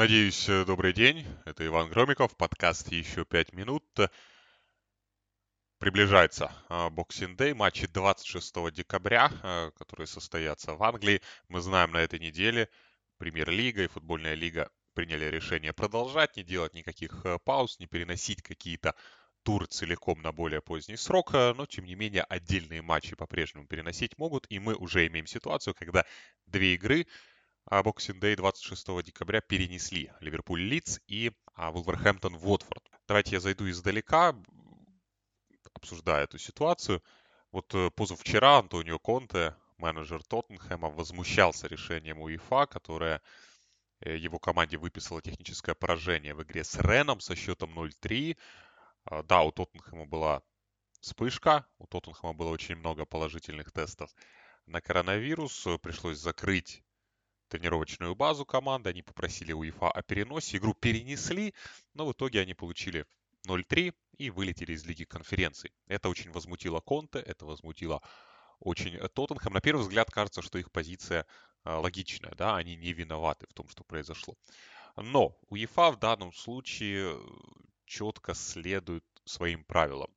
Надеюсь, э, добрый день. Это Иван Громиков, подкаст «Еще пять минут». Приближается Boxing Day, матчи 26 декабря, э, которые состоятся в Англии. Мы знаем, на этой неделе Премьер-лига и футбольная лига приняли решение продолжать, не делать никаких э, пауз, не переносить какие-то туры целиком на более поздний срок, но тем не менее отдельные матчи по-прежнему переносить могут, и мы уже имеем ситуацию, когда две игры а Boxing Day 26 декабря перенесли Ливерпуль Лидс и а, Вулверхэмптон Уотфорд. Давайте я зайду издалека, обсуждая эту ситуацию. Вот э, позавчера Антонио Конте, менеджер Тоттенхэма, возмущался решением УЕФА, которое э, его команде выписало техническое поражение в игре с Реном со счетом 0-3. А, да, у Тоттенхэма была вспышка, у Тоттенхэма было очень много положительных тестов на коронавирус. Пришлось закрыть тренировочную базу команды, они попросили УЕФА о переносе, игру перенесли, но в итоге они получили 0-3 и вылетели из Лиги конференций. Это очень возмутило Конте, это возмутило очень Тоттенхэм. На первый взгляд кажется, что их позиция а, логичная, да, они не виноваты в том, что произошло. Но УЕФА в данном случае э, четко следует своим правилам.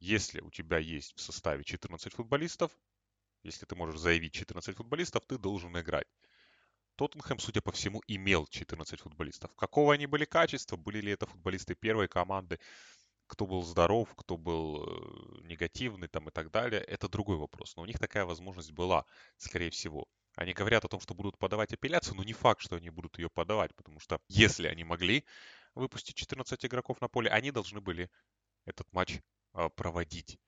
Если у тебя есть в составе 14 футболистов, если ты можешь заявить 14 футболистов, ты должен играть. Тоттенхэм, судя по всему, имел 14 футболистов. Какого они были качества? Были ли это футболисты первой команды? Кто был здоров, кто был э, негативный там и так далее, это другой вопрос. Но у них такая возможность была, скорее всего. Они говорят о том, что будут подавать апелляцию, но не факт, что они будут ее подавать, потому что если они могли выпустить 14 игроков на поле, они должны были этот матч а, проводить.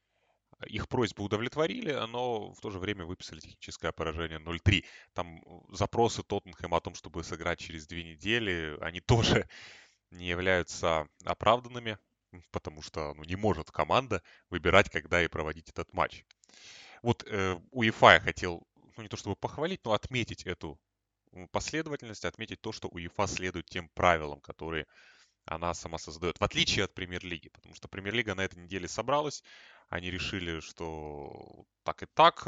Их просьбы удовлетворили, но в то же время выписали техническое поражение 0-3. Там э, запросы Тоттенхэма о том, чтобы сыграть через две недели, они тоже не являются оправданными, потому что ну, не может команда выбирать, когда и проводить этот матч. Вот э, УЕФА я хотел, ну не то чтобы похвалить, но отметить эту последовательность, отметить то, что УЕФА следует тем правилам, которые она сама создает, в отличие от премьер-лиги, потому что премьер-лига на этой неделе собралась, они решили, что так и так,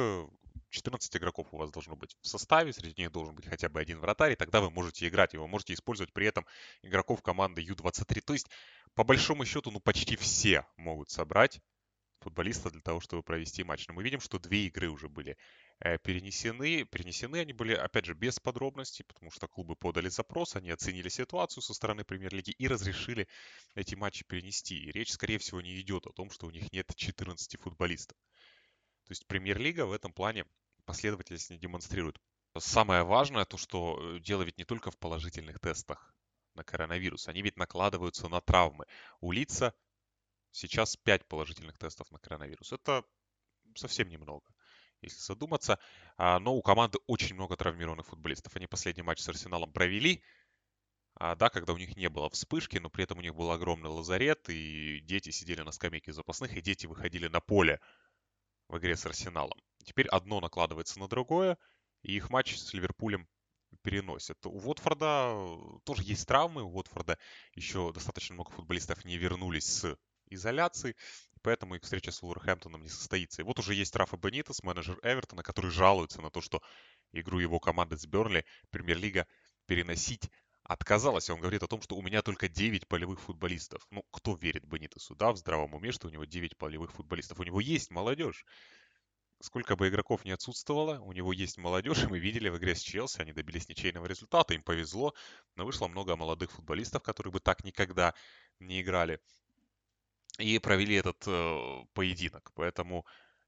14 игроков у вас должно быть в составе, среди них должен быть хотя бы один вратарь, и тогда вы можете играть, и вы можете использовать при этом игроков команды Ю-23. То есть, по большому счету, ну почти все могут собрать футболиста для того, чтобы провести матч. Но мы видим, что две игры уже были э, перенесены. Перенесены они были, опять же, без подробностей, потому что клубы подали запрос, они оценили ситуацию со стороны премьер-лиги и разрешили эти матчи перенести. И речь, скорее всего, не идет о том, что у них нет 14 футболистов. То есть премьер-лига в этом плане последовательность не демонстрирует. Самое важное то, что э, дело ведь не только в положительных тестах на коронавирус. Они ведь накладываются на травмы. У лица сейчас 5 положительных тестов на коронавирус. Это совсем немного, если задуматься. А, но у команды очень много травмированных футболистов. Они последний матч с Арсеналом провели, а, да, когда у них не было вспышки, но при этом у них был огромный лазарет, и дети сидели на скамейке запасных, и дети выходили на поле в игре с Арсеналом. Теперь одно накладывается на другое, и их матч с Ливерпулем переносят. У Уотфорда тоже есть травмы, у Уотфорда еще достаточно много футболистов не вернулись с изоляции, поэтому их встреча с Вулверхэмптоном не состоится. И вот уже есть Рафа Бенитес, менеджер Эвертона, который жалуется на то, что игру его команды с Бернли премьер-лига переносить отказалась. Он говорит о том, что у меня только 9 полевых футболистов. Ну, кто верит Бенитесу, да, в здравом уме, что у него 9 полевых футболистов? У него есть молодежь. Сколько бы игроков не отсутствовало, у него есть молодежь, и мы видели в игре с Челси, они добились ничейного результата, им повезло, но вышло много молодых футболистов, которые бы так никогда не играли и провели этот э, поединок. Поэтому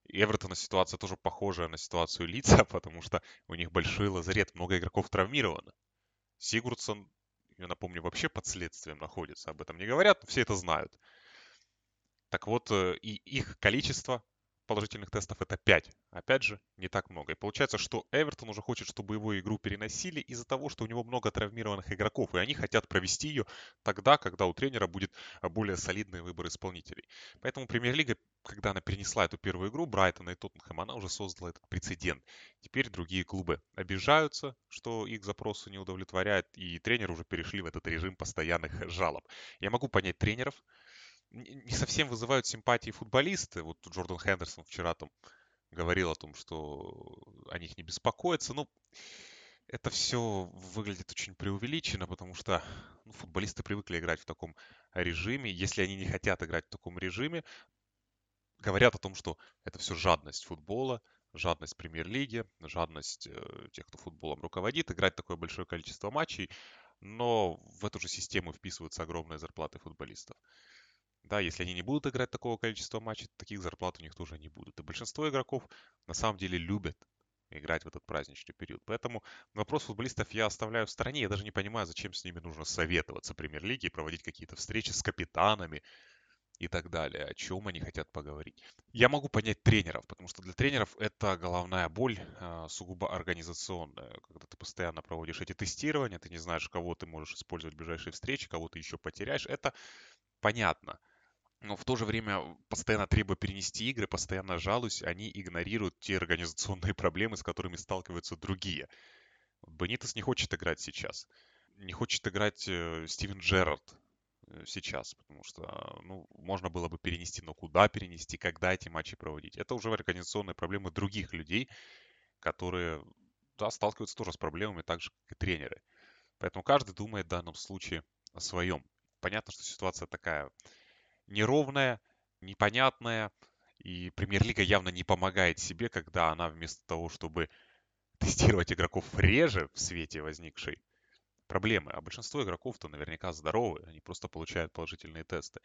Эвертона ситуация тоже похожая на ситуацию Лица, потому что у них большой лазарет, много игроков травмировано. Сигурдсон, я напомню, вообще под следствием находится, об этом не говорят, но все это знают. Так вот, э, и их количество положительных тестов это 5. Опять же, не так много. И получается, что Эвертон уже хочет, чтобы его игру переносили из-за того, что у него много травмированных игроков, и они хотят провести ее тогда, когда у тренера будет более солидный выбор исполнителей. Поэтому Премьер-лига, когда она перенесла эту первую игру Брайтона и Тоттенхэм, она уже создала этот прецедент. Теперь другие клубы обижаются, что их запросы не удовлетворяют, и тренеры уже перешли в этот режим постоянных жалоб. Я могу понять тренеров, не совсем вызывают симпатии футболисты. Вот Джордан Хендерсон вчера там говорил о том, что о них не беспокоятся. Ну, Это все выглядит очень преувеличенно, потому что ну, футболисты привыкли играть в таком режиме. Если они не хотят играть в таком режиме, говорят о том, что это все жадность футбола, жадность премьер-лиги, жадность э, тех, кто футболом руководит, играть такое большое количество матчей, но в эту же систему вписываются огромные зарплаты футболистов. Да, если они не будут играть такого количества матчей, таких зарплат у них тоже не будут. И большинство игроков на самом деле любят играть в этот праздничный период. Поэтому вопрос футболистов я оставляю в стороне. Я даже не понимаю, зачем с ними нужно советоваться премьер-лиге, проводить какие-то встречи с капитанами, и так далее, о чем они хотят поговорить. Я могу понять тренеров, потому что для тренеров это головная боль а, сугубо организационная. Когда ты постоянно проводишь эти тестирования, ты не знаешь, кого ты можешь использовать в ближайшей встрече, кого ты еще потеряешь, это понятно. Но в то же время, постоянно требуя перенести игры, постоянно жалуюсь, они игнорируют те организационные проблемы, с которыми сталкиваются другие. Бенитес не хочет играть сейчас. Не хочет играть э, Стивен Джерард, Э, сейчас, потому что, ну, можно было бы перенести, но куда перенести, когда эти матчи проводить. Это уже организационные проблемы других людей, которые, да, сталкиваются тоже с проблемами, так же, как и тренеры. Поэтому каждый думает в данном случае о своем. Понятно, что ситуация такая неровная, непонятная, и премьер-лига явно не помогает себе, когда она вместо того, чтобы тестировать игроков реже в свете возникшей проблемы. А большинство игроков-то наверняка здоровы, они просто получают положительные тесты.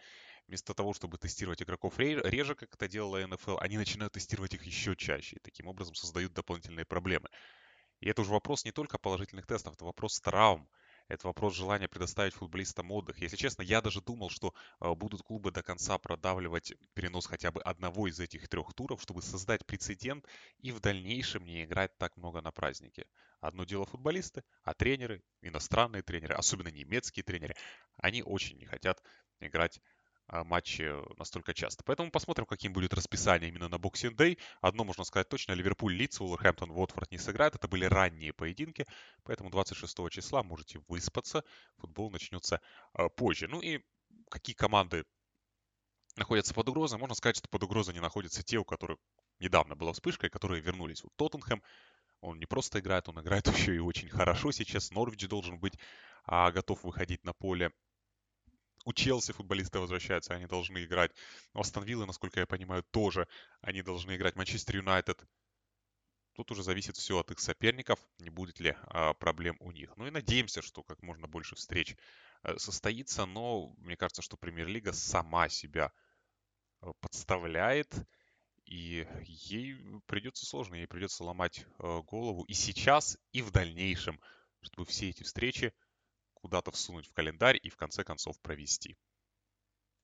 Вместо того, чтобы тестировать игроков реже, как это делала НФЛ, они начинают тестировать их еще чаще. И таким образом создают дополнительные проблемы. И это уже вопрос не только положительных тестов, это вопрос травм, это вопрос желания предоставить футболистам отдых. Если честно, я даже думал, что э, будут клубы до конца продавливать перенос хотя бы одного из этих трех туров, чтобы создать прецедент и в дальнейшем не играть так много на празднике. Одно дело футболисты, а тренеры, иностранные тренеры, особенно немецкие тренеры, они очень не хотят играть а, матчи настолько часто. Поэтому посмотрим, каким будет расписание именно на Boxing Day. Одно можно сказать точно, Ливерпуль, Лидс, Уолверхэмптон, Уотфорд не сыграют. Это были ранние поединки, поэтому 26 числа можете выспаться. Футбол начнется а, позже. Ну и какие команды находятся под угрозой? Можно сказать, что под угрозой не находятся те, у которых недавно была вспышка, и которые вернулись. Вот Тоттенхэм, он не просто играет, он играет еще и очень хорошо сейчас. Норвич должен быть а, готов выходить на поле у Челси футболисты возвращаются, они должны играть. У Астон Виллы, насколько я понимаю, тоже они должны играть. Манчестер Юнайтед. Тут уже зависит все от их соперников, не будет ли а, проблем у них. Ну и надеемся, что как можно больше встреч а, состоится, но мне кажется, что Премьер-лига сама себя а, подставляет, и ей придется сложно, ей придется ломать а, голову и сейчас, и в дальнейшем, чтобы все эти встречи куда-то всунуть в календарь и в конце концов провести.